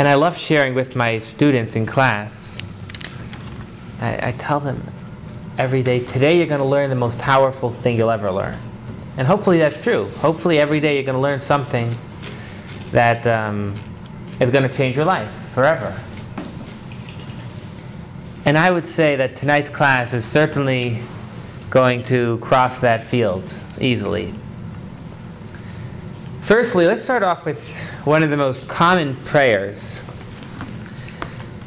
And I love sharing with my students in class. I, I tell them every day, today you're going to learn the most powerful thing you'll ever learn. And hopefully that's true. Hopefully every day you're going to learn something that um, is going to change your life forever. And I would say that tonight's class is certainly going to cross that field easily. Firstly, let's start off with one of the most common prayers.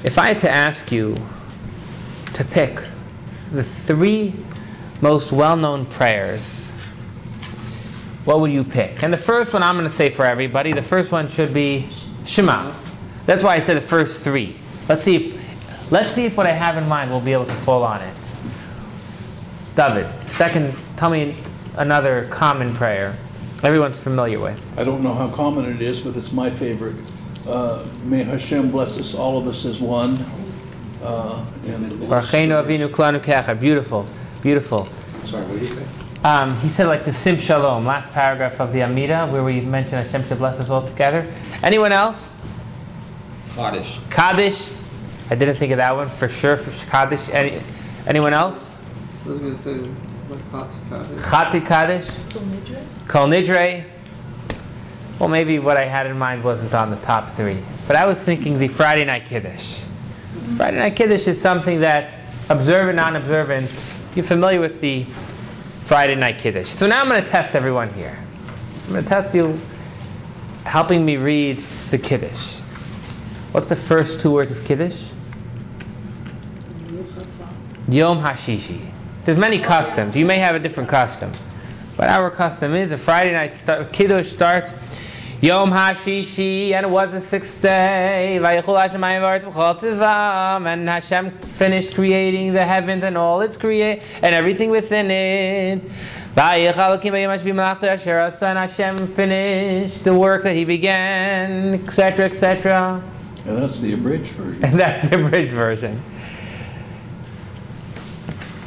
If I had to ask you to pick the three most well known prayers, what would you pick? And the first one I'm going to say for everybody, the first one should be Shema. That's why I said the first three. Let's see if, let's see if what I have in mind will be able to fall on it. David, second, tell me another common prayer everyone's familiar with. I don't know how common it is, but it's my favorite. Uh, May Hashem bless us, all of us as one. Uh, and bless Barcheinu Avinu Klanu Kecha. Beautiful, beautiful. Sorry, what did he say? Um, he said like the Sim Shalom, last paragraph of the Amida, where we mention Hashem should bless us all together. Anyone else? Kaddish. Kaddish. I didn't think of that one for sure. For Kaddish. Any, anyone else? I was gonna say like Chatzi Kaddish. Chatzi Kaddish. Kol Nidre. Well, maybe what I had in mind wasn't on the top three, but I was thinking the Friday Night Kiddush. Friday Night Kiddush is something that observant, non-observant. You're familiar with the Friday Night Kiddush. So now I'm going to test everyone here. I'm going to test you, helping me read the Kiddush. What's the first two words of Kiddush? Yom Hashishi. There's many customs. You may have a different custom. But our custom is a Friday night start, Kiddush starts Yom Hashishi, and it was the sixth day. Hashem Hayim V'chol Tivam, and Hashem finished creating the heavens and all its create and everything within it. Vayichal Elokim V'yom Hashvi Malachta Asher Asa, and Hashem finished the work that He began, etc., etc. And that's the abridged version. And that's the abridged version.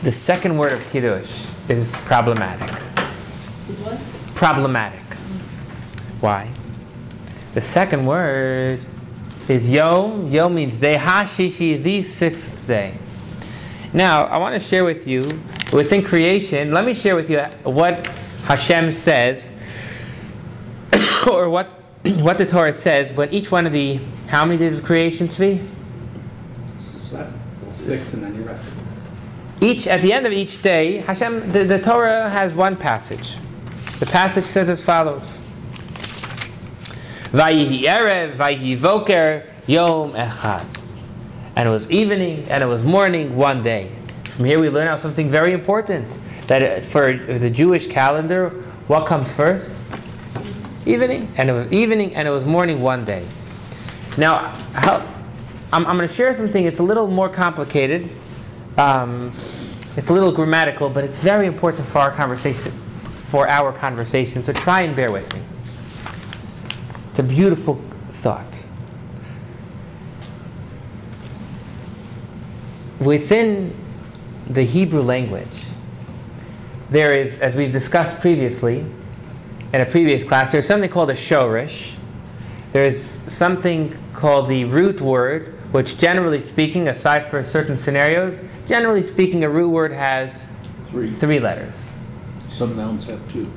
The second word of Kiddush is problematic. What Problematic. Why? The second word is Yom. Yom means day. Hashishi, the sixth day. Now, I want to share with you, within creation, let me share with you what Hashem says, or what, what the Torah says when each one of the, how many days of creation, Tzvi? Seven. Six, and then you rest. Each at the end of each day, Hashem, the, the Torah has one passage. The passage says as follows: Vayihi erev, vayihi voker, yom echad. And it was evening and it was morning one day. From here we learn out something very important. That for the Jewish calendar, what comes first? Evening. And it was evening and it was morning one day. Now, how, I'm, I'm going to share something. It's a little more complicated. Um, it's a little grammatical, but it's very important for our conversation. For our conversation, so try and bear with me. It's a beautiful thought. Within the Hebrew language, there is, as we've discussed previously in a previous class, there's something called a shorish. There's something called the root word, which generally speaking, aside for certain scenarios, generally speaking, a root word has Three. three letters. Some nouns have two.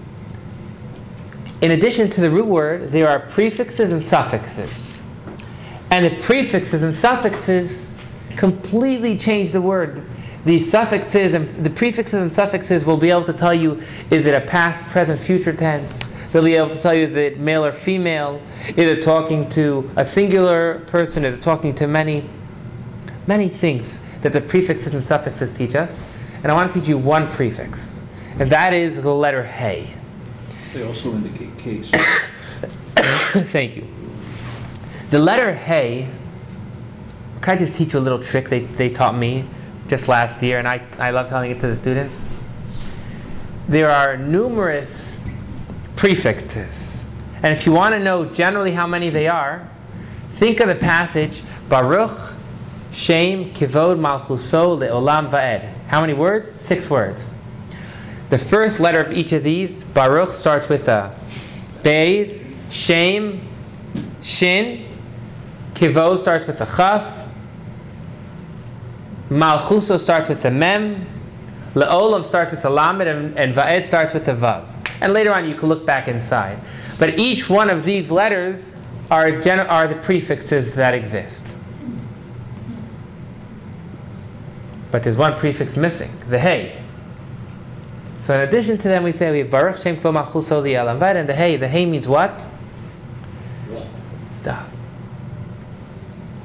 In addition to the root word, there are prefixes and suffixes. And the prefixes and suffixes completely change the word. The suffixes and the prefixes and suffixes will be able to tell you is it a past, present, future tense. They'll be able to tell you is it male or female. Is it talking to a singular person? Is it talking to many? Many things that the prefixes and suffixes teach us. And I want to teach you one prefix, and that is the letter Hey. They also indicate case. Thank you. The letter Hey, can I just teach you a little trick they, they taught me just last year, and I, I love telling it to the students? There are numerous prefixes. And if you want to know generally how many they are, think of the passage Baruch Shem Kivod Malchuso Le'olam Va'ed. How many words? Six words. The first letter of each of these, Baruch, starts with a Beis, Shem, Shin, Kivod starts with a chaf. Malchuso starts with a mem. Le'olam starts with a lamed, and, and Va'ed starts with a vav. And later on, you can look back inside. But each one of these letters are, gen- are the prefixes that exist. But there's one prefix missing, the hey. So in addition to them, we say we have Baruch Shem Kvo Malchuso Li'elam Va'ed, and the hey. The hey means what? The.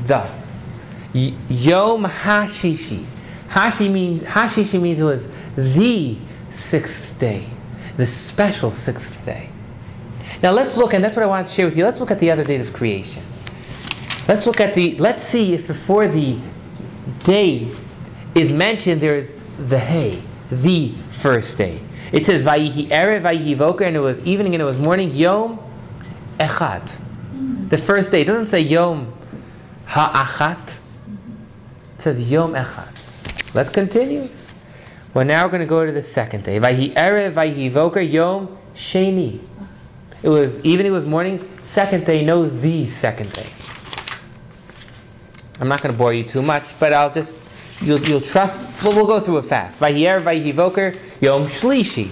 The. Yom Hashishi. Hashi means Hashishi means it was the sixth day, the special sixth day. Now let's look, and that's what I wanted to share with you. Let's look at the other days of creation. Let's look at the. Let's see if before the day is mentioned, there is the hay, the first day. It says Vayihi erev, Vayihi voker, and it was evening and it was morning. Yom echad, the first day. It doesn't say Yom ha'achat. It says Yom echad. Let's continue. We're now going to go to the second day. Vayihi erev, Vayihi voker, Yom sheni. It was evening, it was morning. Second day, no, the second day. I'm not going to bore you too much, but I'll just you'll, you'll trust. Well, we'll go through it fast. Vayier, vayivoker, yom shlishi.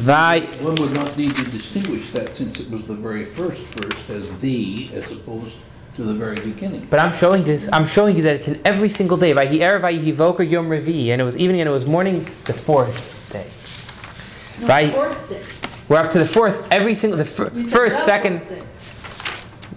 Vay. One would not need to distinguish that since it was the very first verse as the, as opposed to the very beginning. But I'm showing this. I'm showing you that it's in every single day. Vayier, vayivoker, yom revi, and it was evening and it was morning, the fourth day. No, Right. fourth day. We're up to the fourth. Every single the fir- first, second. day.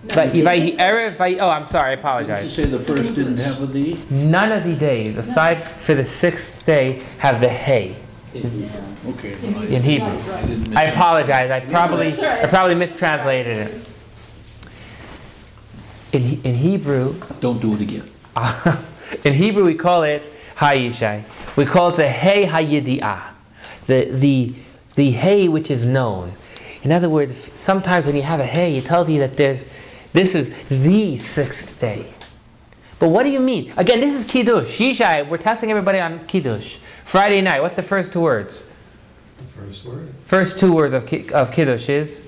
No, Vayi- you vayi said- erev, vayi- Oh, I'm sorry. I Did you apologize. say the first didn't have a the? None of the days, aside for the sixth day, have the hay Okay. in Hebrew. I didn't miss I it. apologize. I probably, That's all right. I probably That's all right. mistranslated it. In, He- in Hebrew, Don't do it again. in Hebrew we call it Hayishai. We call it the Hey Hayidi'ah, the the the Hey which is known. In other words, sometimes when you have a Hey, it tells you that there's this is the sixth day. But what do you mean? Again, this is Kiddush. Yishai, we're testing everybody on Kiddush. Friday night, what's the first two words? The first word. First two words of, of Kiddush is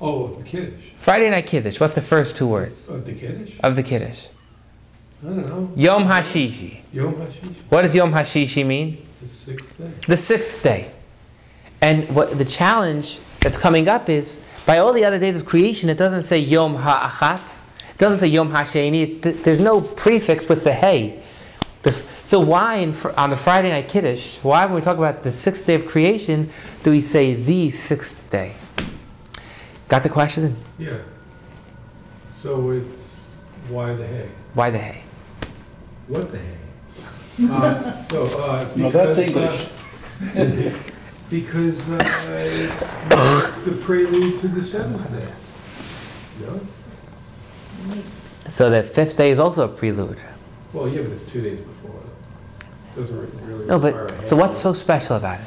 Oh, of the Kiddush. Friday night Kiddush. What's the first two words Oh, the Kiddush? of the Kiddush? I don't know. Yom Hashishi. Yom HaShish. What does Yom Hashishi mean? The sixth day. The sixth day. And what the challenge that's coming up is by all the other days of creation, it doesn't say Yom Ha'achat. It doesn't say Yom Hasheni. It- There's no prefix with the Hey. So why in, fr- on the Friday night Kiddush, why when we talk about the sixth day of creation, do we say the sixth day? Got the question? Yeah. So it's why the hay? Why the Hey? What the hay? uh, no, uh, No, that's because, uh, English. because uh, it's, it's the prelude to the seventh day. So the fifth day is also a prelude. Well, yeah, but it's two days before. Doesn't re- really No, require but a so what's so special about it?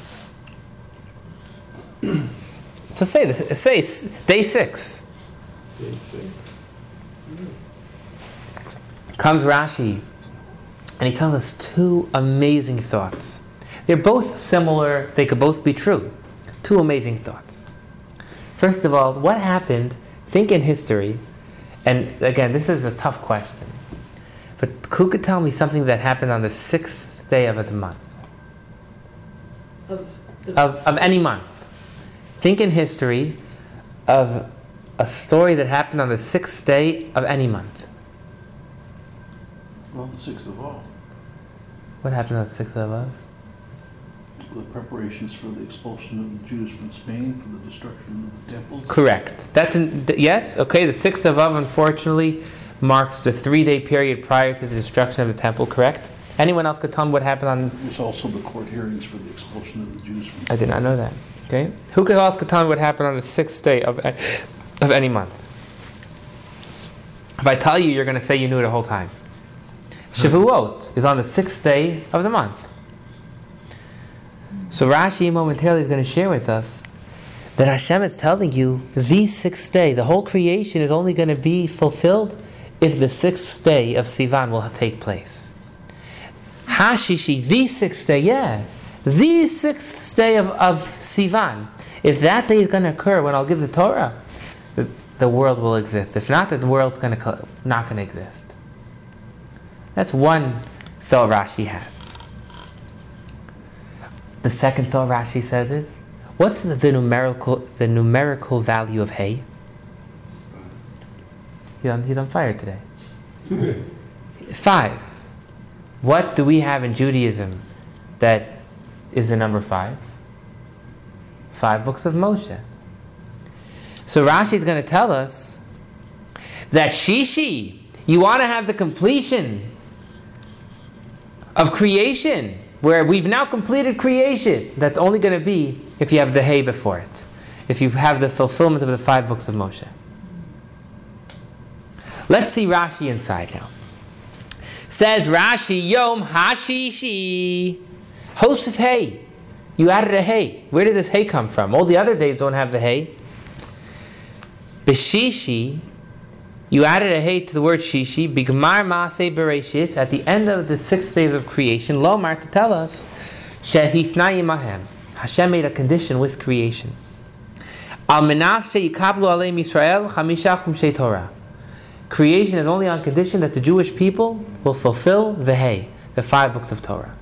so say this. Say s- day six. Day six. Comes Rashi, and he tells us two amazing thoughts. They're both similar. They could both be true. Two amazing thoughts. First of all, what happened? Think in history, and again, this is a tough question. But who could tell me something that happened on the sixth day of the month? Of the, of, of any month. Think in history of a story that happened on the sixth day of any month. Well, the sixth of all, What happened on the sixth of Av? The preparations for the expulsion of the Jews from Spain, for the destruction of the temples. Correct. That's in, th- yes. Okay. The sixth of Av, unfortunately, marks the three-day period prior to the destruction of the temple. Correct. Anyone else could tell me what happened on? It was also the court hearings for the expulsion of the Jews from. I did not know that. Okay. Who could else could tell me what happened on the sixth day of eh, of any month? If I tell you, you're going to say you knew it the whole time. Hmm. Shavuot is on the sixth day of the month. So Rashi momentarily is going to share with us that Hashem is telling you the sixth day, the whole creation is only going to be fulfilled if the sixth day of Sivan will take place. Hashishi, the sixth day, yeah, the sixth day of, of Sivan. If that day is going to occur when I'll give the Torah, the world will exist. If not, the world's gonna co- not going to exist. That's one thought Rashi has. The second thought Rashi says is, what's the, numerical the numerical value of hay? He's on, he's on fire today. Five. What do we have in Judaism that is the number five? Five books of Moshe. So Rashi is going to tell us that Shishi, you want to have the completion of creation, where we've now completed creation. That's only going to be if you have the hay before it, if you have the fulfillment of the five books of Moshe. Let's see Rashi inside now. Says Rashi, Yom Hashishi, host of hay. You added a hay. Where did this hay come from? All the other days don't have the hay. Beshishi, you added a hay to the word shishi. Bigmar maase bereshis. At the end of the six days of creation, Lomar to tell us, yimahem. Hashem made a condition with creation. Creation is only on condition that the Jewish people will fulfill the hay, the five books of Torah.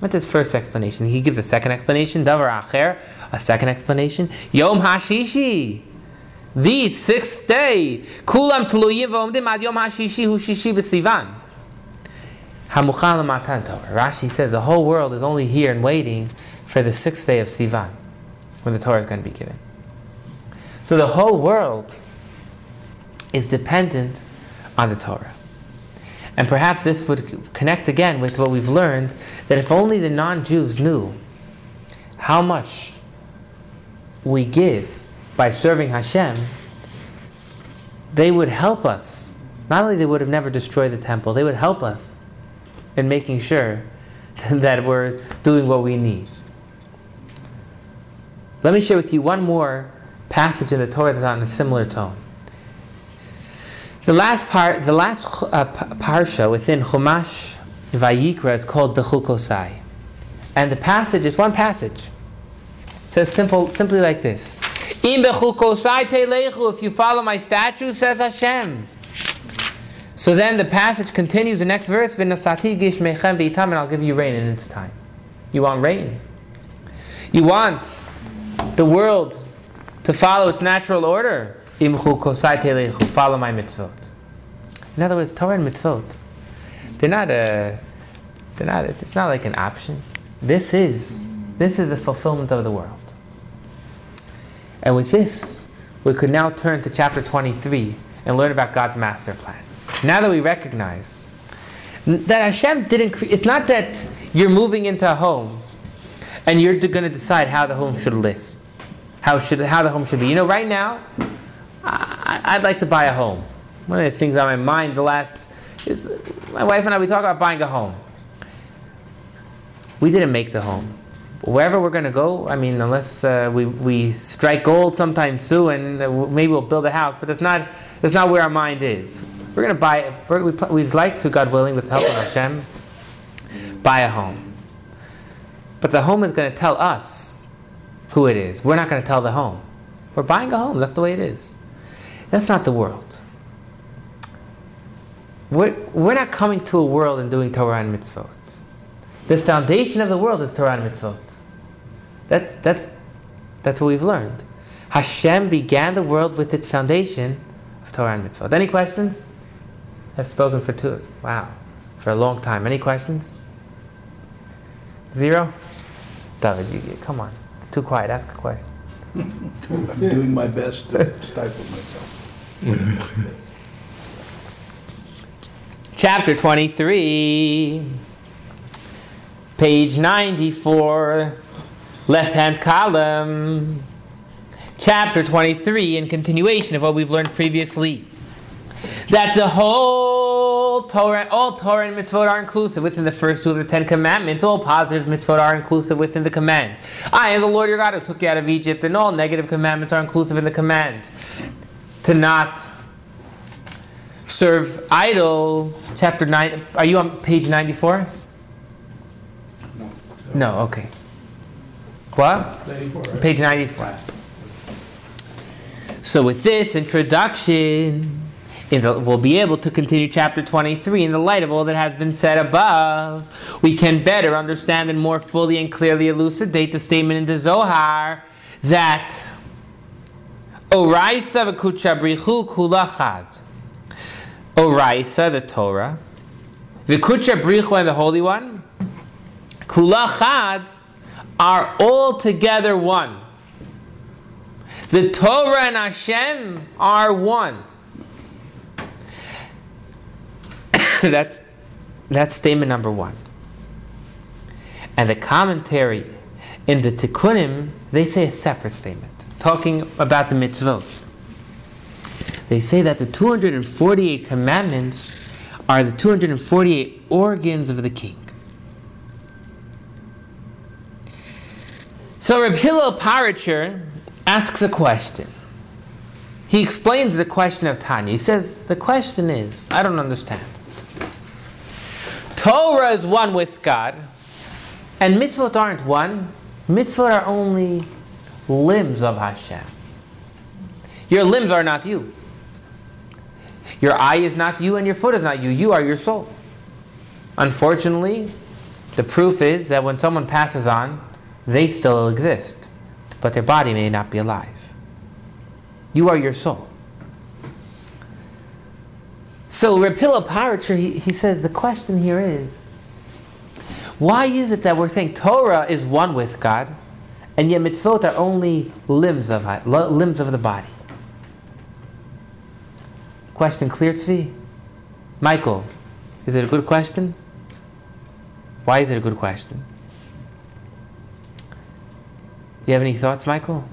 That's his first explanation? He gives a second explanation. Davar acher, a second explanation. Yom hashishi. The sixth day. Kulam tluyim v'omdim ad yom hashishi hu shishi b'sivan. Hamuchan l'matan Torah. Rashi says the whole world is only here and waiting for the sixth day of Sivan, when the Torah is going to be given. So the whole world is dependent on the Torah. And perhaps this would connect again with what we've learned that if only the non Jews knew how much we give by serving Hashem, they would help us. Not only they would have never destroyed the temple, they would help us in making sure that we're doing what we need. Let me share with you one more passage in the Torah that's on a similar tone. The last part, the last uh, parsha within Chumash Vayikra is called Bechukosai, and the passage is one passage. Says simple, simply like this. If you follow my statutes, says Hashem. So then the passage continues. The next verse: and I'll give you rain in its time. You want rain? You want the world to follow its natural order? Follow my mitzvot. In other words, Torah and mitzvot, they're not a, they're not. It's not like an option. This is, this is the fulfillment of the world. And with this, we could now turn to chapter 23 and learn about God's master plan. Now that we recognize that Hashem didn't, cre- it's not that you're moving into a home and you're going to decide how the home should list, how should how the home should be. You know, right now, I, I'd like to buy a home. One of the things on my mind the last is my wife and I we talk about buying a home. We didn't make the home. Wherever we're going to go, I mean, unless uh, we, we strike gold sometime soon, and uh, maybe we'll build a house, but that's not that's not where our mind is. We're going to buy. We, we'd like to, God willing, with the help of Hashem, buy a home. But the home is going to tell us who it is. We're not going to tell the home. We're buying a home. That's the way it is. That's not the world. We're, we're not coming to a world and doing Torah and mitzvot. The foundation of the world is Torah and mitzvot. That's, that's, that's what we've learned. Hashem began the world with its foundation of Torah and mitzvot. Any questions? I've spoken for two, wow, for a long time. Any questions? Zero? David, you, come on. It's too quiet. Ask a question. I'm doing my best to stifle myself. Chapter 23, page 94, left hand column. Chapter 23, in continuation of what we've learned previously. That the whole Torah, all Torah and mitzvot are inclusive within the first two of the Ten Commandments. All positive mitzvot are inclusive within the command. I am the Lord your God who took you out of Egypt, and all negative commandments are inclusive in the command. To not serve idols. Chapter 9. Are you on page 94? No, okay. What? Ninety-four, right? Page 94. So, with this introduction, the, we'll be able to continue chapter 23 in the light of all that has been said above. We can better understand and more fully and clearly elucidate the statement in the Zohar that Oraisa v'kuchabrichu kulachad. Oraisa, the Torah, v'kucha brichu and the Holy One, kulachad are all together one. The Torah and Hashem are one. that's, that's statement number one. And the commentary in the Tikkunim, they say a separate statement, talking about the mitzvot. They say that the 248 commandments are the 248 organs of the king. So Reb Hillel Paritcher asks a question. He explains the question of Tanya. He says, The question is, I don't understand. Torah is one with God, and mitzvot aren't one. Mitzvot are only limbs of Hashem. Your limbs are not you. Your eye is not you, and your foot is not you. You are your soul. Unfortunately, the proof is that when someone passes on, they still exist, but their body may not be alive. You are your soul. So Reb Hillel Paritcher, he, he says the question here is, why is it that we're saying Torah is one with God, and yet mitzvot are only limbs of limbs of the body? Question clear, Tzvi? Michael, is it a good question? Why is it a good question? You have any thoughts, Michael?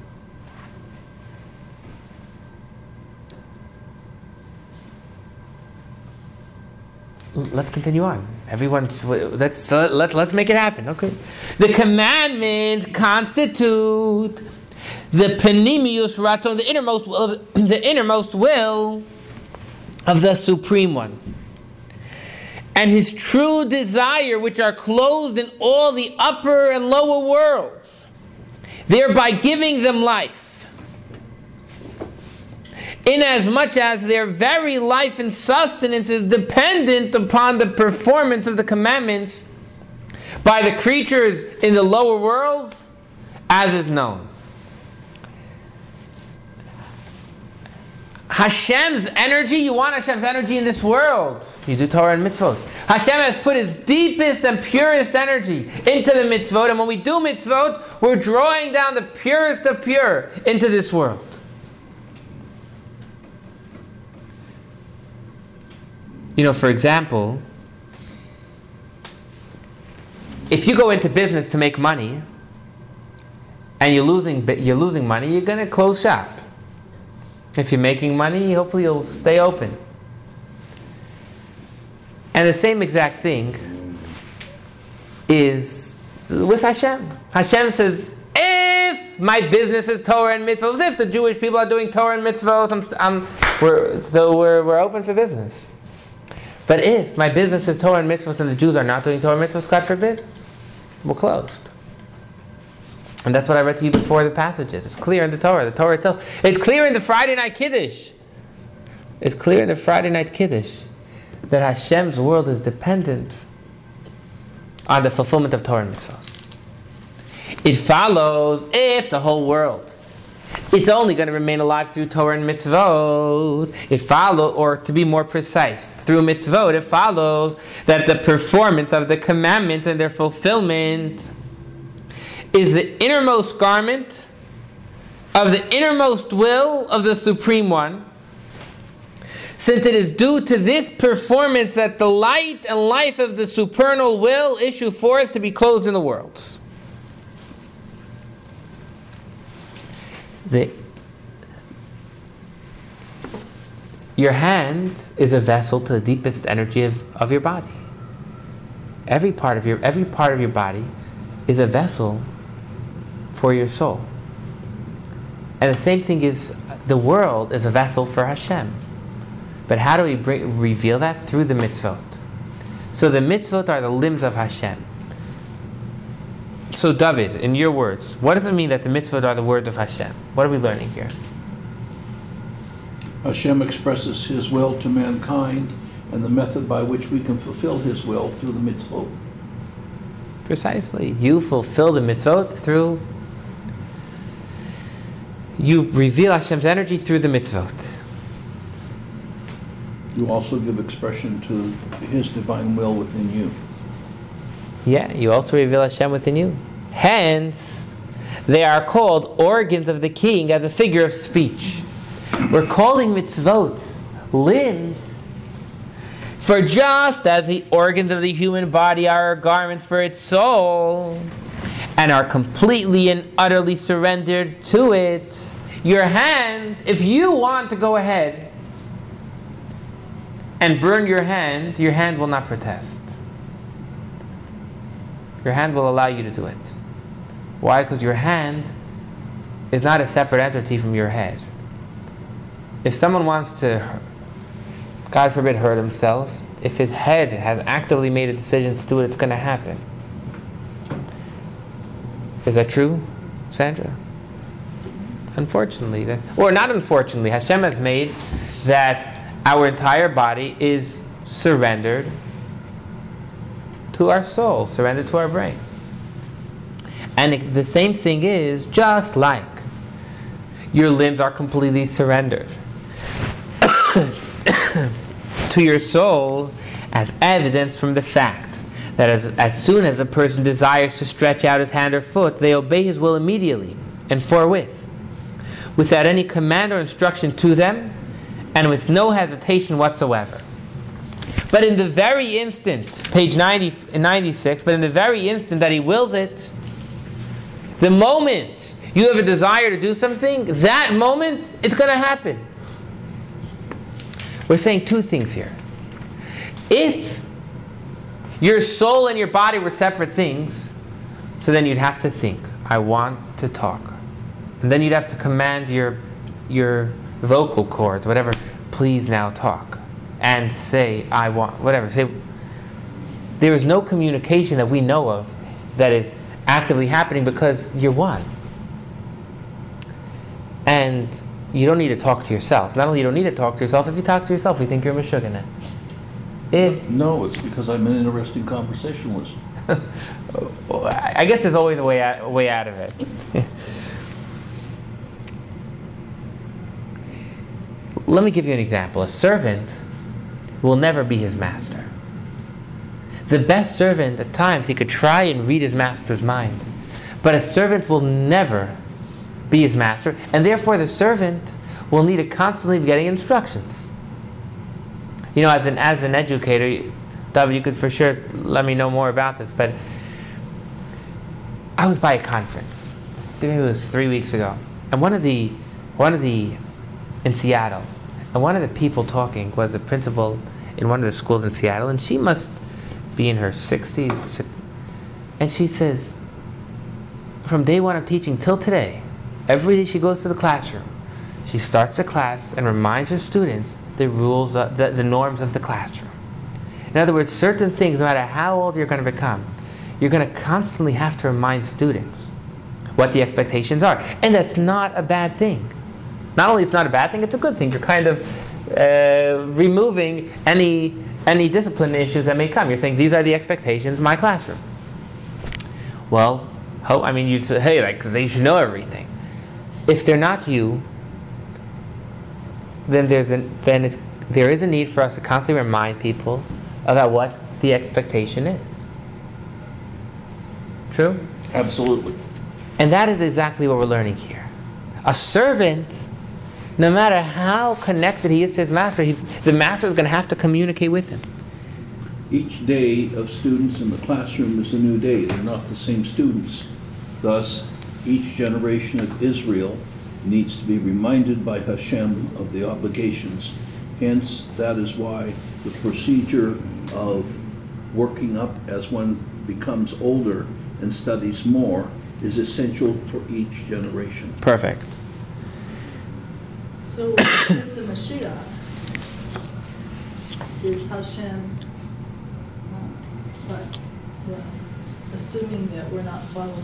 Let's continue on. Everyone, let's uh, let, let's make it happen. Okay. The commandments constitute the penimius ratzon, the innermost will, the innermost will of the supreme one, and his true desire, which are clothed in all the upper and lower worlds thereby giving them life. Inasmuch as their very life and sustenance is dependent upon the performance of the commandments by the creatures in the lower worlds, as is known. Hashem's energy, you want Hashem's energy in this world. You do Torah and mitzvot. Hashem has put his deepest and purest energy into the mitzvot, and when we do mitzvot, we're drawing down the purest of pure into this world. You know, for example, if you go into business to make money and you're losing, you're losing money, you're going to close shop. If you're making money, hopefully you'll stay open. And the same exact thing is with Hashem. Hashem says, if my business is Torah and mitzvahs, if the Jewish people are doing Torah and mitzvahs, I'm, I'm, we're, so we're, we're open for business. But if my business is Torah and mitzvahs and the Jews are not doing Torah and mitzvahs, God forbid, we're closed. And that's what I read to you before the passages. It's clear in the Torah, the Torah itself. It's clear in the Friday night Kiddush. It's clear in the Friday night Kiddush that Hashem's world is dependent on the fulfillment of Torah and mitzvahs. It follows if the whole world it's only going to remain alive through Torah and mitzvot. It follows, or to be more precise, through mitzvot, it follows that the performance of the commandments and their fulfillment is the innermost garment of the innermost will of the Supreme One, since it is due to this performance that the light and life of the supernal will issue forth to be closed in the worlds. The, your hand is a vessel to the deepest energy of, of your body. Every part of your every part of your body is a vessel for your soul. And the same thing is the world is a vessel for Hashem. But how do we bring, reveal that? Through the mitzvot. So the mitzvot are the limbs of Hashem. So, David, in your words, what does it mean that the mitzvot are the word of Hashem? What are we learning here? Hashem expresses his will to mankind and the method by which we can fulfill his will through the mitzvot. Precisely. You fulfill the mitzvot through. You reveal Hashem's energy through the mitzvot. You also give expression to his divine will within you. Yeah, you also reveal Hashem within you. Hence, they are called organs of the king as a figure of speech. We're calling mitzvot limbs. For just as the organs of the human body are a garment for its soul and are completely and utterly surrendered to it, your hand, if you want to go ahead and burn your hand, your hand will not protest. Your hand will allow you to do it. Why? Because your hand is not a separate entity from your head. If someone wants to, God forbid, hurt himself, if his head has actively made a decision to do it, it's going to happen. Is that true, Sandra? Unfortunately, that, or not unfortunately, Hashem has made that our entire body is surrendered to our soul, surrendered to our brain. And it- the same thing is just like your limbs are completely surrendered to your soul as evidence from the fact that as, as soon as a person desires to stretch out his hand or foot, they obey his will immediately and forthwith, without any command or instruction to them, and with no hesitation whatsoever. But in the very instant, page 90, 96, but in the very instant that he wills it, the moment you have a desire to do something, that moment it's going to happen. We're saying two things here. If your soul and your body were separate things, so then you'd have to think, I want to talk. And then you'd have to command your, your vocal cords, whatever, please now talk. And say, I want, whatever. Say, there is no communication that we know of that is actively happening because you're one. And you don't need to talk to yourself. Not only you don't need to talk to yourself, if you talk to yourself, we think you're Meshuggah. If No, it's because I'm an interesting conversationalist. I I guess there's always a way out, a way out of it. Let me give you an example. A servant will never be his master. The best servant, at times, he could try and read his master's mind. But a servant will never be his master, and therefore the servant will need to constantly be getting instructions. You know, as an, as an educator, David, you could for sure let me know more about this, but I was by a conference. I think it was three weeks ago, and one of the one of the in Seattle, and one of the people talking was a principal in one of the schools in Seattle, and she must be in her 60s, and she says, from day one of teaching till today, every day she goes to the classroom, she starts the class and reminds her students the rules, of, the, the norms of the classroom. In other words, certain things, no matter how old you're going to become, you're going to constantly have to remind students what the expectations are. And that's not a bad thing. Not only it's not a bad thing, it's a good thing. You're kind of uh, removing any, any discipline issues that may come. You're saying, these are the expectations in my classroom. Well, ho- I mean, you'd say, hey, like, they should know everything. If they're not you, then there's an, then it's, there is a need for us to constantly remind people about what the expectation is. True? Absolutely. And that is exactly what we're learning here. A servant, no matter how connected he is to his master, he's, the master is going to have to communicate with him. Each day of students in the classroom is a new day. They're not the same students. Thus, each generation of Israel needs to be reminded by Hashem of the obligations. Hence, that is why the procedure of working up as one becomes older and studies more is essential for each generation. Perfect. So with the Mashiach, is Hashem, um, but, well, assuming that we're not following,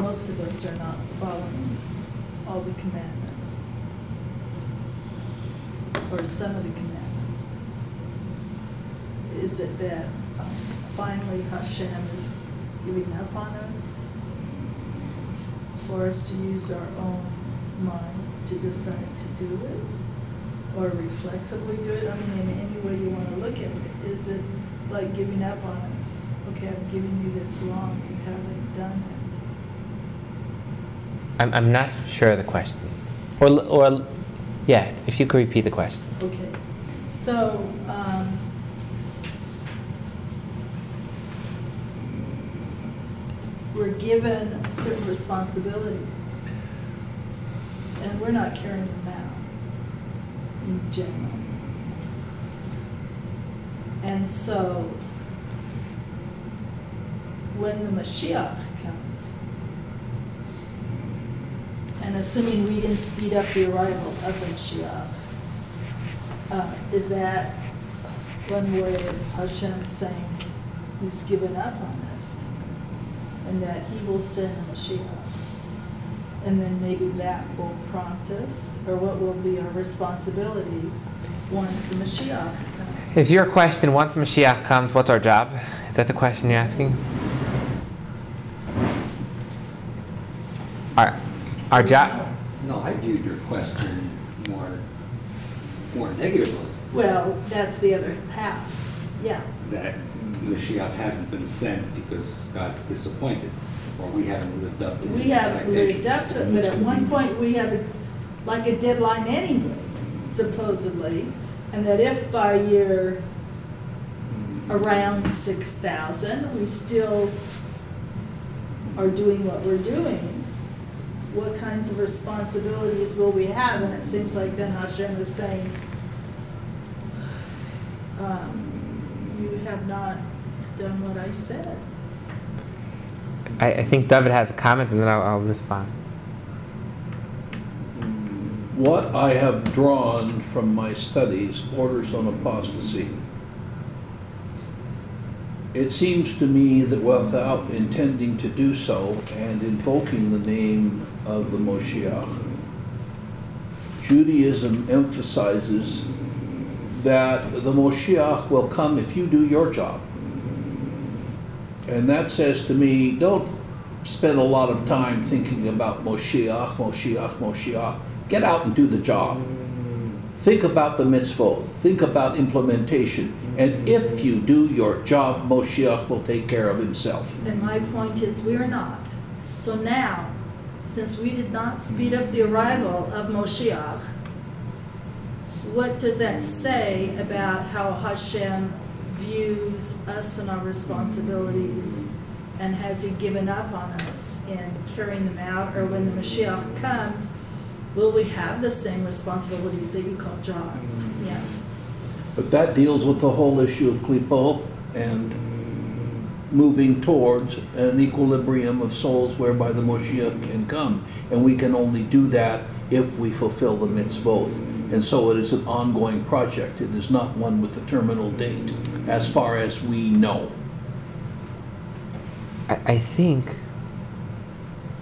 most of us are not following all the commandments. or some of the commandments? Is it that um, finally Hashem is giving up on us for us to use our own minds to decide to do it? Or reflexively do it? I mean, in any way you want to look at it. Is it like giving up on us? Okay, I've given you this long, you haven't done it. I'm, I'm not sure of the question. Or, or, yeah, if you could repeat the question. Okay, so, um, we're given certain responsibilities, and we're not carrying them out in general. And so, when the Mashiach comes, and assuming we didn't speed up the arrival of the Mashiach, uh, is that one way of Hashem saying he's given up on us and that he will send the Mashiach? And then maybe that will prompt us, or what will be our responsibilities once the Mashiach comes? Is your question, once Mashiach comes, what's our job? Is that the question you're asking? Our, our job? No, I viewed your question more, more negatively, Well, that's the other half, yeah. that Mashiach hasn't been sent because God's disappointed, or we haven't lived up to his We haven't lived up to it, but at one point, we have a, like a deadline anyway, supposedly. And that if by year around six thousand, we still are doing what we're doing, what kinds of responsibilities will we have? And it seems like then Hashem is saying, um, you have not done what I said. I, I think David has a comment and then I'll, I'll respond. What I have drawn from my studies borders on apostasy. It seems to me that without intending to do so and invoking the name of the Moshiach, Judaism emphasizes that the Moshiach will come if you do your job. And that says to me, don't spend a lot of time thinking about Moshiach, Moshiach, Moshiach. Get out and do the job. Think about the mitzvot. Think about implementation. And if you do your job, Moshiach will take care of himself. And my point is, we are not. So now, since we did not speed up the arrival of Moshiach, what does that say about how Hashem views us and our responsibilities? And has he given up on us in carrying them out? Or when the Mashiach comes, will we have the same responsibilities that you call jobs? Mm. Yeah. But that deals with the whole issue of klipo and moving towards an equilibrium of souls whereby the Moshiach can come. And we can only do that if we fulfill the mitzvot. And so it is an ongoing project. It is not one with a terminal date, as far as we know. I, I think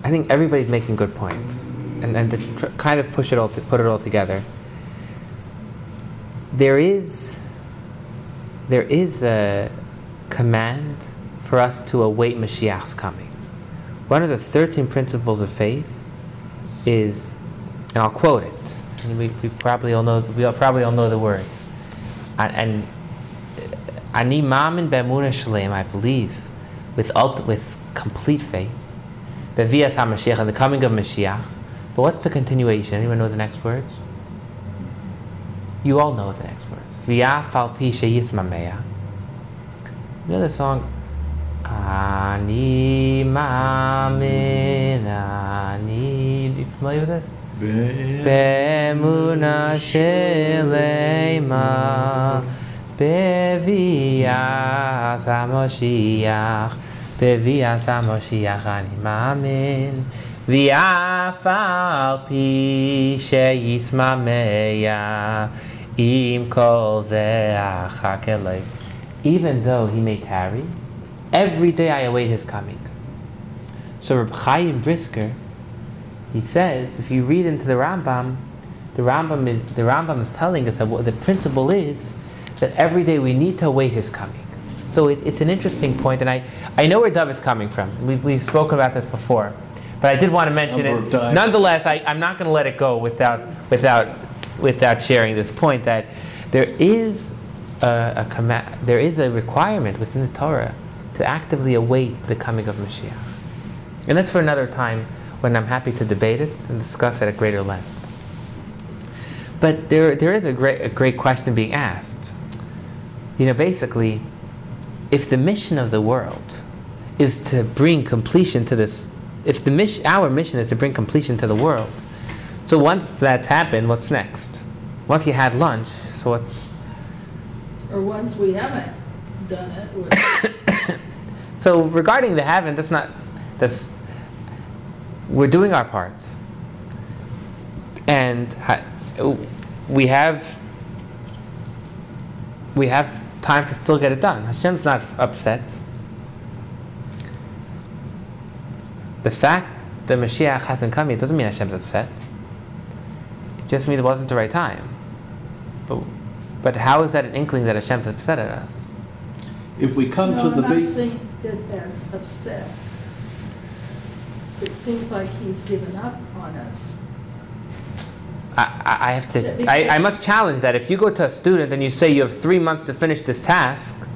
I think everybody's making good points, and and to tr- kind of push it all to put it all together. There is there is a command for us to await Mashiach's coming. One of the thirteen principles of faith is, and I'll quote it. And we, we probably all know we all probably all know the words. And, and ani mamin be'emunah shalem, I believe, with ult- with complete faith. Bevias HaMashiach, and the coming of Mashiach. But what's the continuation? Anyone know the next words? You all know the next words. V'yaf al pi sheyismameya. You know the song? Ani mamin ani. You familiar with this? Be'emunah shelema bevias HaMashiach bevias HaMashiach ani mamin v'af al pi sheyismameya im kol ze achak elei even though he may tarry every day I await his coming. So Reb Chaim Brisker he says, if you read into the Rambam, the Rambam is, the Rambam is telling us that what the principle is that every day we need to await his coming. So it, it's an interesting point, and I, I know where David's coming from. We've, we've spoken about this before, but I did want to mention it. Nonetheless, I, I'm not going to let it go without, without, without sharing this point that there is a, a command, there is a requirement within the Torah to actively await the coming of Mashiach. And that's for another time when I'm happy to debate it and discuss it at greater length. But there, there is a great, a great question being asked. You know, basically, if the mission of the world is to bring completion to this, if the mission, our mission is to bring completion to the world, so once that's happened, what's next? Once you had lunch, so what's Or once we haven't done it, So regarding the haven't, that's not that's we're doing our parts, and we have we have time to still get it done. Hashem's not upset. The fact that Mashiach hasn't come yet doesn't mean Hashem's upset. It just means it wasn't the right time. But but how is that an inkling that Hashem's upset at us? If we come no, to I'm the not big, saying that that's upset. It seems like he's given up on us. I, I I have to. I, I must challenge that. If you go to a student and you say you have three months to finish this task,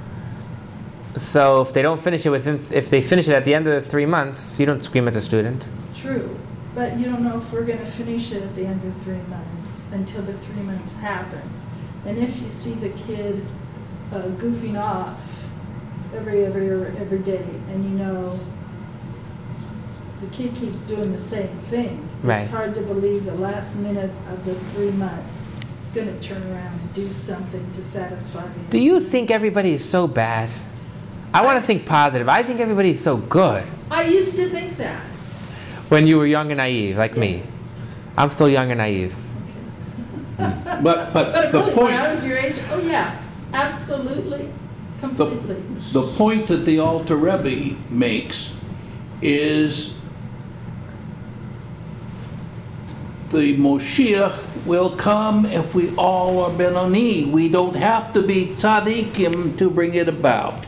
so if they don't finish it within, if they finish it at the end of the three months, you don't scream at the student. True, but you don't know if we're gonna finish it at the end of three months, until the three months happens. And if you see the kid uh, goofing off every, every, every day, and you know the kid keeps doing the same thing, Right. it's hard to believe the last minute of the three months, it's gonna turn around and do something to satisfy the. Do you think everybody is so bad? I want to think positive. I think everybody is so good. I used to think that. When you were young and naive, like me, I'm still young and naive. Mm. but, but But the really, when I point, was your age, oh yeah, absolutely, the, completely. the point that the Alter Rebbe makes is the Moshiach will come if we all are Benoni. We don't have to be tzaddikim to bring it about.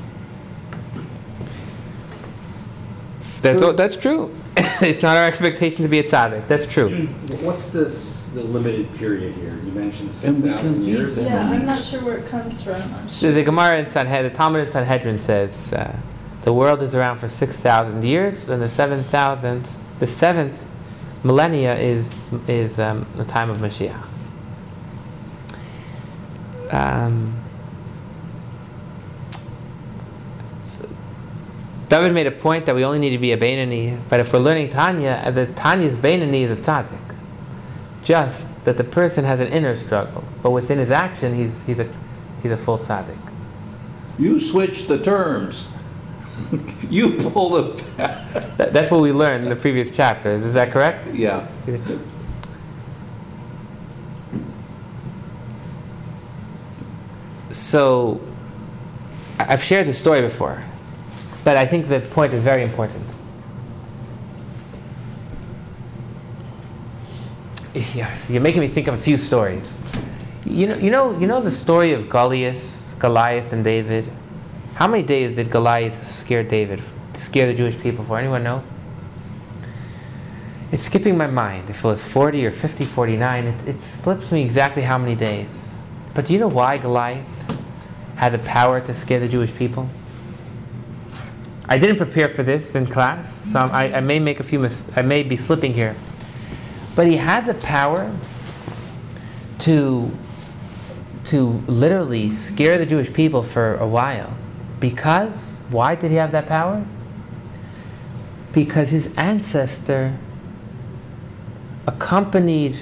That's that's true. it's not our expectation to be a tzaddik. That's true. What's this, the limited period here? You mentioned And six we can thousand be years. Yeah, I'm not sure where it comes from. I'm So the Gemara in Sanhedrin, the Talmud in Sanhedrin says uh, the world is around for six thousand years, and the seven thousand, the seventh millennia is is um, the time of Mashiach. Um, David made a point that we only need to be a Beinani, but if we're learning Tanya, uh, the Tanya's Beinani is a tzaddik. Just that the person has an inner struggle, but within his action, he's, he's, a, he's a full tzaddik. You switch the terms. you pull the, That, that's what we learned in the previous chapters. Is that correct? yeah. So, I've shared this story before, but I think the point is very important. Yes, you're making me think of a few stories. You know, you know, you know the story of Goliath, Goliath and David. How many days did Goliath scare David, scare the Jewish people for? Anyone know? It's skipping my mind. If it was 40 or 50, 49, it, it slips me exactly how many days. But do you know why Goliath had the power to scare the Jewish people? I didn't prepare for this in class, so I, I may make a few mis- I may be slipping here. But he had the power to to literally scare the Jewish people for a while. Because why did he have that power? Because his ancestor accompanied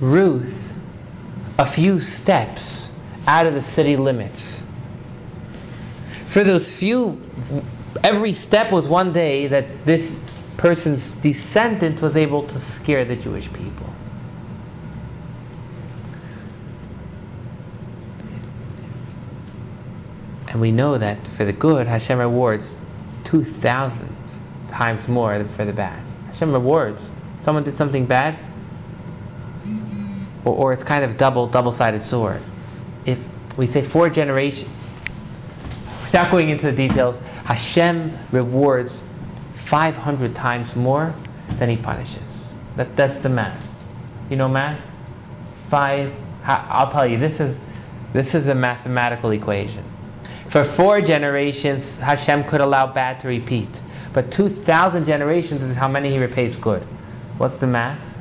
Ruth a few steps out of the city limits. For those few, every step was one day that this person's descendant was able to scare the Jewish people. And we know that for the good, Hashem rewards 2,000 times more than for the bad. Hashem rewards. Someone did something bad, or, or it's kind of double double-sided sword. If we say four generations, without going into the details, Hashem rewards 500 times more than he punishes. That, that's the math. You know math? Five. I'll tell you. This is this is a mathematical equation. For four generations, Hashem could allow bad to repeat, but 2,000 generations is how many He repays good. What's the math?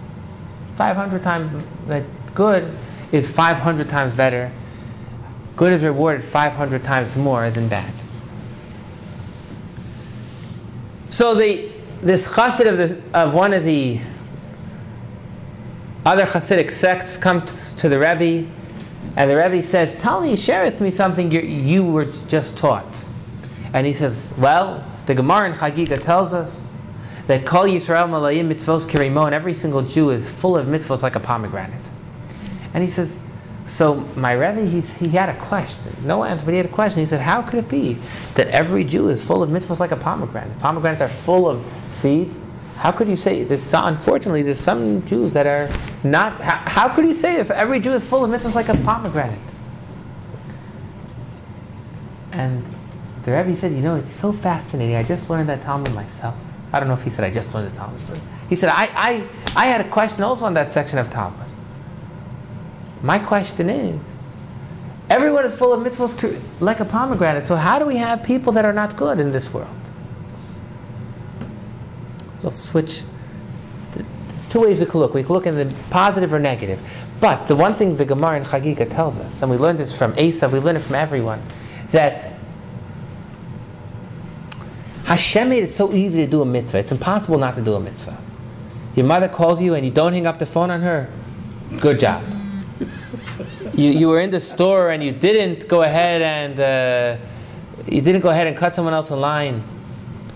500 times that good is 500 times better. Good is rewarded 500 times more than bad. So the this chassid of, the, of one of the other Hasidic sects comes to the Rebbe, and the Rebbe says, "Tell me, share with me something you, you were just taught." And he says, "Well, the Gemara in Chagiga tells us that Kol Yisrael Malayim mitzvos kirimo, and every single Jew is full of mitzvos like a pomegranate." And he says, "So my Rebbe, he's, he had a question, no answer, but he had a question. He said, how could it be that every Jew is full of mitzvos like a pomegranate? Pomegranates are full of seeds." How could you say there's unfortunately there's some Jews that are not how, how could you say if every Jew is full of mitzvahs like a pomegranate? And the Rebbe said, you know, it's so fascinating. I just learned that Talmud myself. I don't know if he said I just learned the Talmud. But he said I, I, I had a question also on that section of Talmud. My question is, everyone is full of mitzvahs like a pomegranate. So how do we have people that are not good in this world? We'll switch. There's, two ways we can look. We can look in the positive or negative. But the one thing the Gemara in Chagiga tells us, and we learned this from Esav, we learned it from everyone, that Hashem made it so easy to do a mitzvah. It's impossible not to do a mitzvah. Your mother calls you and you don't hang up the phone on her. Good job. you, you were in the store and you didn't go ahead and uh, you didn't go ahead and cut someone else in line.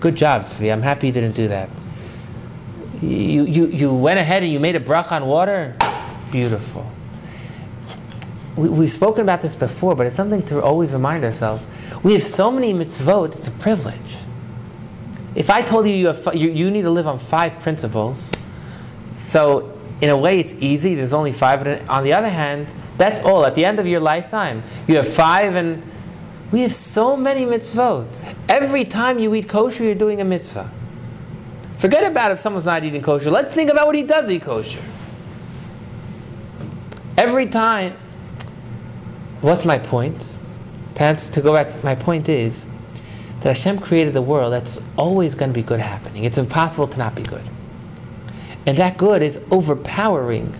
Good job, Tzvi. I'm happy you didn't do that. You, you, you went ahead and you made a bracha on water. Beautiful. We, we've spoken about this before, but it's something to always remind ourselves. We have so many mitzvot, it's a privilege. If I told you you, have, you you need to live on five principles, so in a way it's easy, there's only five. On the other hand, that's all. At the end of your lifetime, you have five, and we have so many mitzvot. Every time you eat kosher, you're doing a mitzvah. Forget about if someone's not eating kosher. Let's think about what he does eat kosher. Every time. What's my point? To, answer, to go back, to, my point is that Hashem created the world that's always going to be good happening. It's impossible to not be good. And that good is overpowering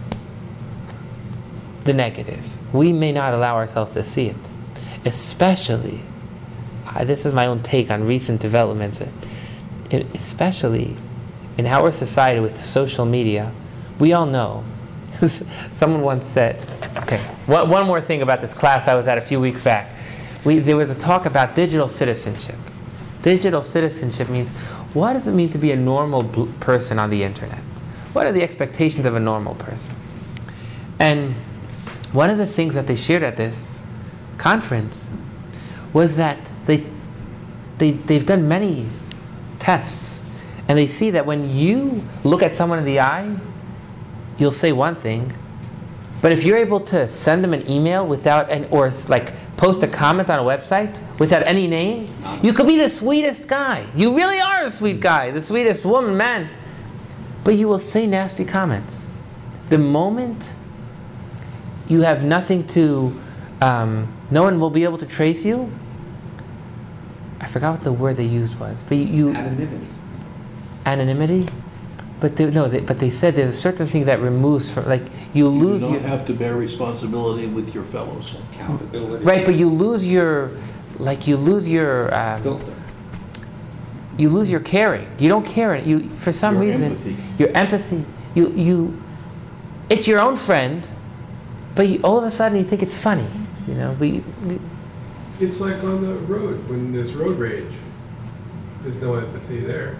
the negative. We may not allow ourselves to see it, especially. This is my own take on recent developments, especially in our society with social media. We all know. Someone once said, okay, one, one more thing about this class I was at a few weeks back. We, there was a talk about digital citizenship. Digital citizenship means what does it mean to be a normal bl- person on the internet? What are the expectations of a normal person? And one of the things that they shared at this conference was that they, they, they've done many tests and they see that when you look at someone in the eye, you'll say one thing, but if you're able to send them an email without an or like post a comment on a website without any name, you could be the sweetest guy. You really are a sweet guy, the sweetest woman, man. But you will say nasty comments. The moment you have nothing to, um, no one will be able to trace you. I forgot what the word they used was, but you, you Anonymity. Anonymity. But they, no, they, but they said there's a certain thing that removes from like you lose. You don't your have to bear responsibility with your fellows. Accountability. right, but you lose your like you lose your um, Filter. you lose your caring. You don't care. You for some Your reason empathy. your empathy. You you it's your own friend, but you, all of a sudden you think it's funny. You know, we, we It's like on the road, when there's road rage. There's no empathy there.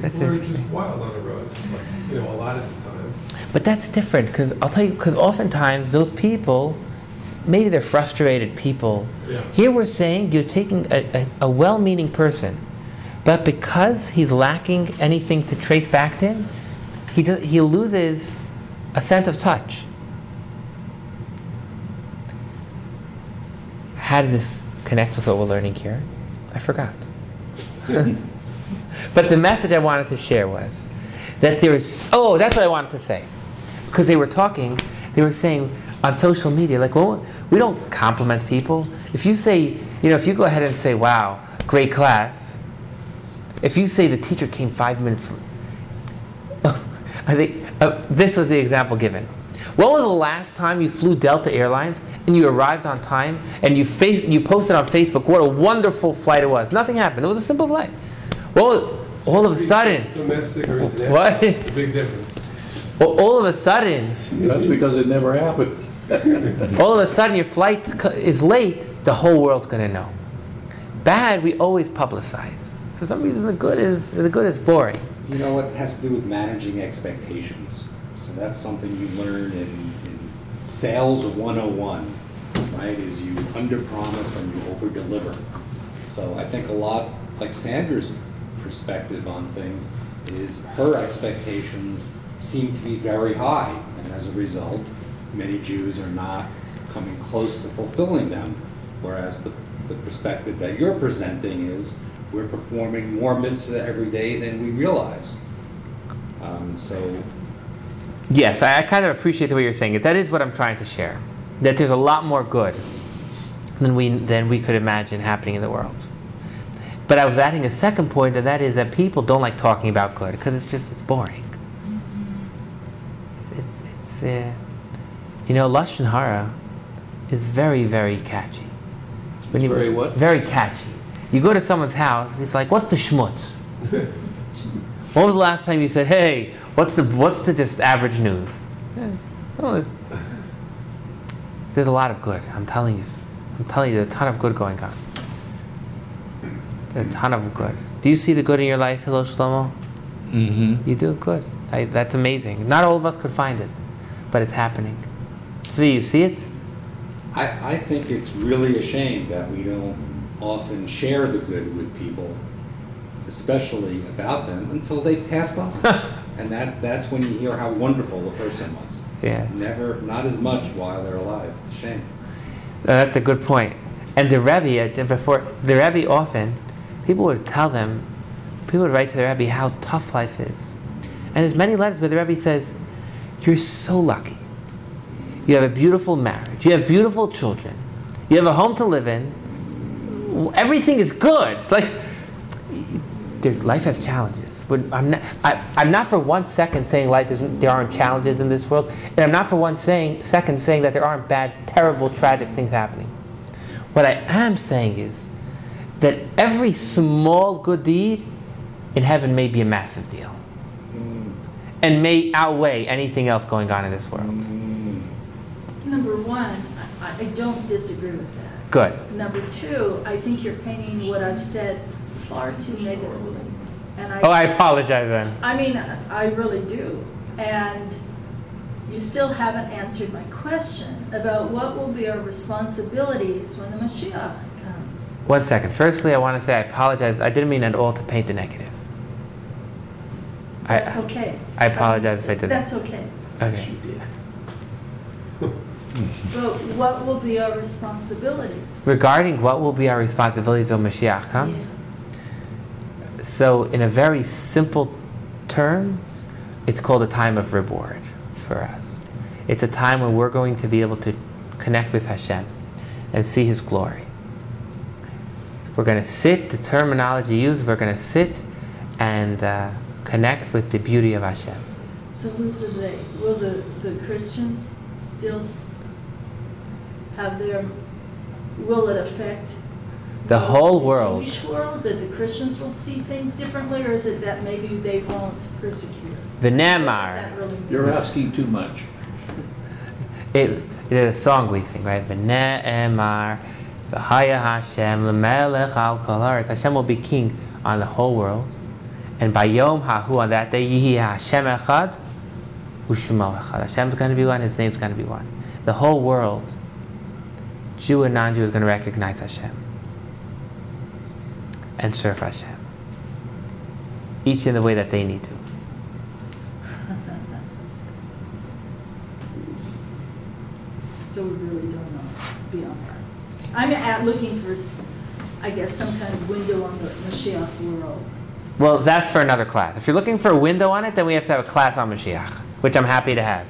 That's interesting. just wild on the roads, like, you know, a lot of the time. But that's different because I'll tell you, because oftentimes those people, maybe they're frustrated people. Yeah. Here we're saying you're taking a, a, a well meaning person, but because he's lacking anything to trace back to him, he, do, he loses a sense of touch. How did this connect with what we're learning here? I forgot. but the message I wanted to share was that there is, oh, that's what I wanted to say. Because they were talking, they were saying on social media, like, well, we don't compliment people. If you say, you know, if you go ahead and say, wow, great class, if you say the teacher came five minutes, I think uh, this was the example given. When was the last time you flew Delta Airlines and you arrived on time and you face, you posted on Facebook what a wonderful flight it was? Nothing happened. It was a simple flight. Well, all of a sudden, Domestic or international? What? It's a big difference. well, all of a sudden, That's because it never happened. all of a sudden your flight co- is late. The whole world's going to know. Bad, we always publicize. For some reason, the good is the good is boring. You know, it has to do with managing expectations. So that's something you learn in, in sales 101, right? Is you underpromise and you overdeliver. So I think a lot, like Sandra's perspective on things, is her expectations seem to be very high. And as a result, many Jews are not coming close to fulfilling them. Whereas the, the perspective that you're presenting is, we're performing more mitzvah every day than we realize. Um, so, Yes, I, I kind of appreciate the way you're saying it. That is what I'm trying to share. That there's a lot more good than we than we could imagine happening in the world. But I was adding a second point, and that is that people don't like talking about good because it's just it's boring. It's it's, it's uh, you know lashon hara is very very catchy. When It's very what? Very catchy. You go to someone's house, it's like, what's the schmutz? When was the last time you said, "Hey, what's the what's the just average news?" Eh, well, there's, there's a lot of good. I'm telling you. I'm telling you, there's a ton of good going on. A ton of good. Do you see the good in your life, Hillel Shlomo? Mm-hmm. You do good. I, that's amazing. Not all of us could find it, but it's happening. Zvi, you see it? I, I think it's really a shame that we don't often share the good with people, especially about them, until they passed on. and that, that's when you hear how wonderful the person was. Yeah. Never, not as much while they're alive. It's a shame. Uh, that's a good point. And the Rebbe, before the Rebbe, often people would tell them, people would write to the Rebbe how tough life is. And there's many letters where the Rebbe says, "You're so lucky. You have a beautiful marriage. You have beautiful children. You have a home to live in. Everything is good. Like life has challenges. But I'm not, I, I'm not for one second saying life there aren't challenges in this world, and I'm not for one saying, second saying that there aren't bad, terrible, tragic things happening. What I am saying is that every small good deed in heaven may be a massive deal, mm. and may outweigh anything else going on in this world. Mm. Number one, I, I don't disagree with that. Good. Number two, I think you're painting what I've said far too negatively. And I. Oh, I apologize then. I mean, I really do. And you still haven't answered my question about what will be our responsibilities when the Mashiach comes. One second. Firstly, I want to say I apologize. I didn't mean at all to paint the negative. I- That's okay. I apologize if I did that. That's okay. Okay. But what will be our responsibilities? Regarding what will be our responsibilities when Mashiach comes, so in a very simple term, it's called a time of reward for us. It's a time when we're going to be able to connect with Hashem and see His glory. So we're going to sit, the terminology used, we're going to sit and uh, connect with the beauty of Hashem. So who's the they? Will the, the Christians still have their, will it affect? The whole world. Jewish world, that the Christians will see things differently, or is it that maybe they won't persecute us? What does V'nemar. that really mean? You're asking too much. It, it's a song we sing, right? V'ne'emar, v'haya Hashem, l'melech al kol. Hashem will be king on the whole world. And by Yom Hahu, on that day, Yihi Hashem echad, u'shemo echad. Hashem's going to be one, His name's going to be one. The whole world, Jew and non-Jew, is going to recognize Hashem and serve Hashem. Each in the way that they need to. So we really don't know beyond that. I'm at, looking for, I guess, some kind of window on the Mashiach world. Well, that's for another class. If you're looking for a window on it, then we have to have a class on Mashiach, which I'm happy to have.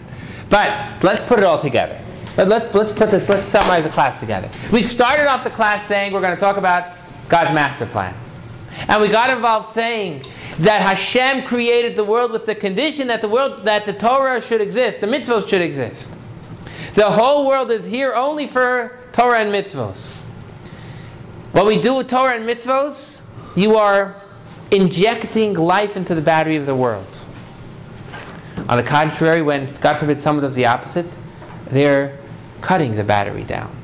But let's put it all together. Let- Let's, let's put this, let's summarize the class together. We started off the class saying we're going to talk about God's master plan. And we got involved saying that Hashem created the world with the condition that the world, that the Torah should exist, the mitzvos should exist. The whole world is here only for Torah and mitzvos. What we do with Torah and mitzvos, you are injecting life into the battery of the world. On the contrary, when, God forbid, someone does the opposite, they're cutting the battery down.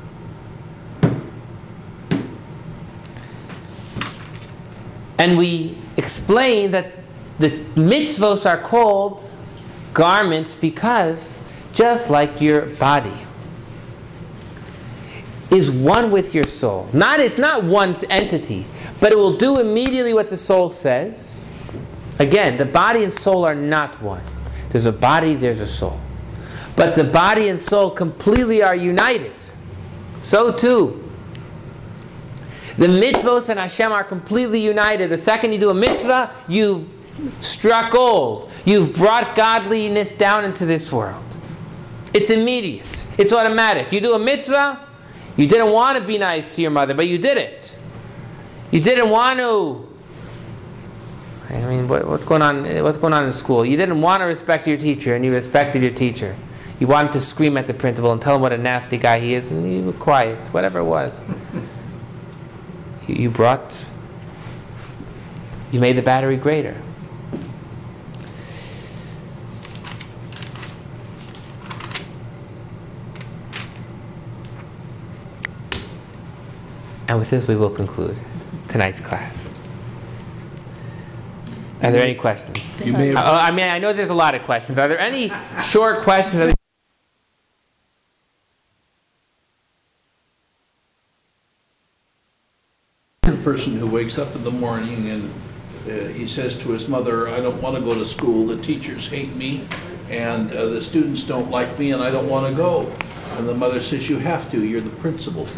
And we explain that the mitzvos are called garments because, just like your body, is one with your soul. Not it's not one entity, but it will do immediately what the soul says. Again, the body and soul are not one. There's a body, there's a soul. But the body and soul completely are united. So too. The mitzvos and Hashem are completely united. The second you do a mitzvah, you've struck gold. You've brought godliness down into this world. It's immediate. It's automatic. You do a mitzvah, you didn't want to be nice to your mother, but you did it. You didn't want to. I mean, what, what's going on? What's going on in school? You didn't want to respect your teacher, and you respected your teacher. You wanted to scream at the principal and tell him what a nasty guy he is, and you were quiet. Whatever it was, you, you brought. You made the battery greater. And with this, we will conclude tonight's class. Are there any questions? You may Uh, have, I mean, I know there's a lot of questions. Are there any short questions? the person who wakes up in the morning and uh, he says to his mother, I don't want to go to school, the teachers hate me, and uh, the students don't like me, and I don't want to go. And the mother says, you have to, you're the principal.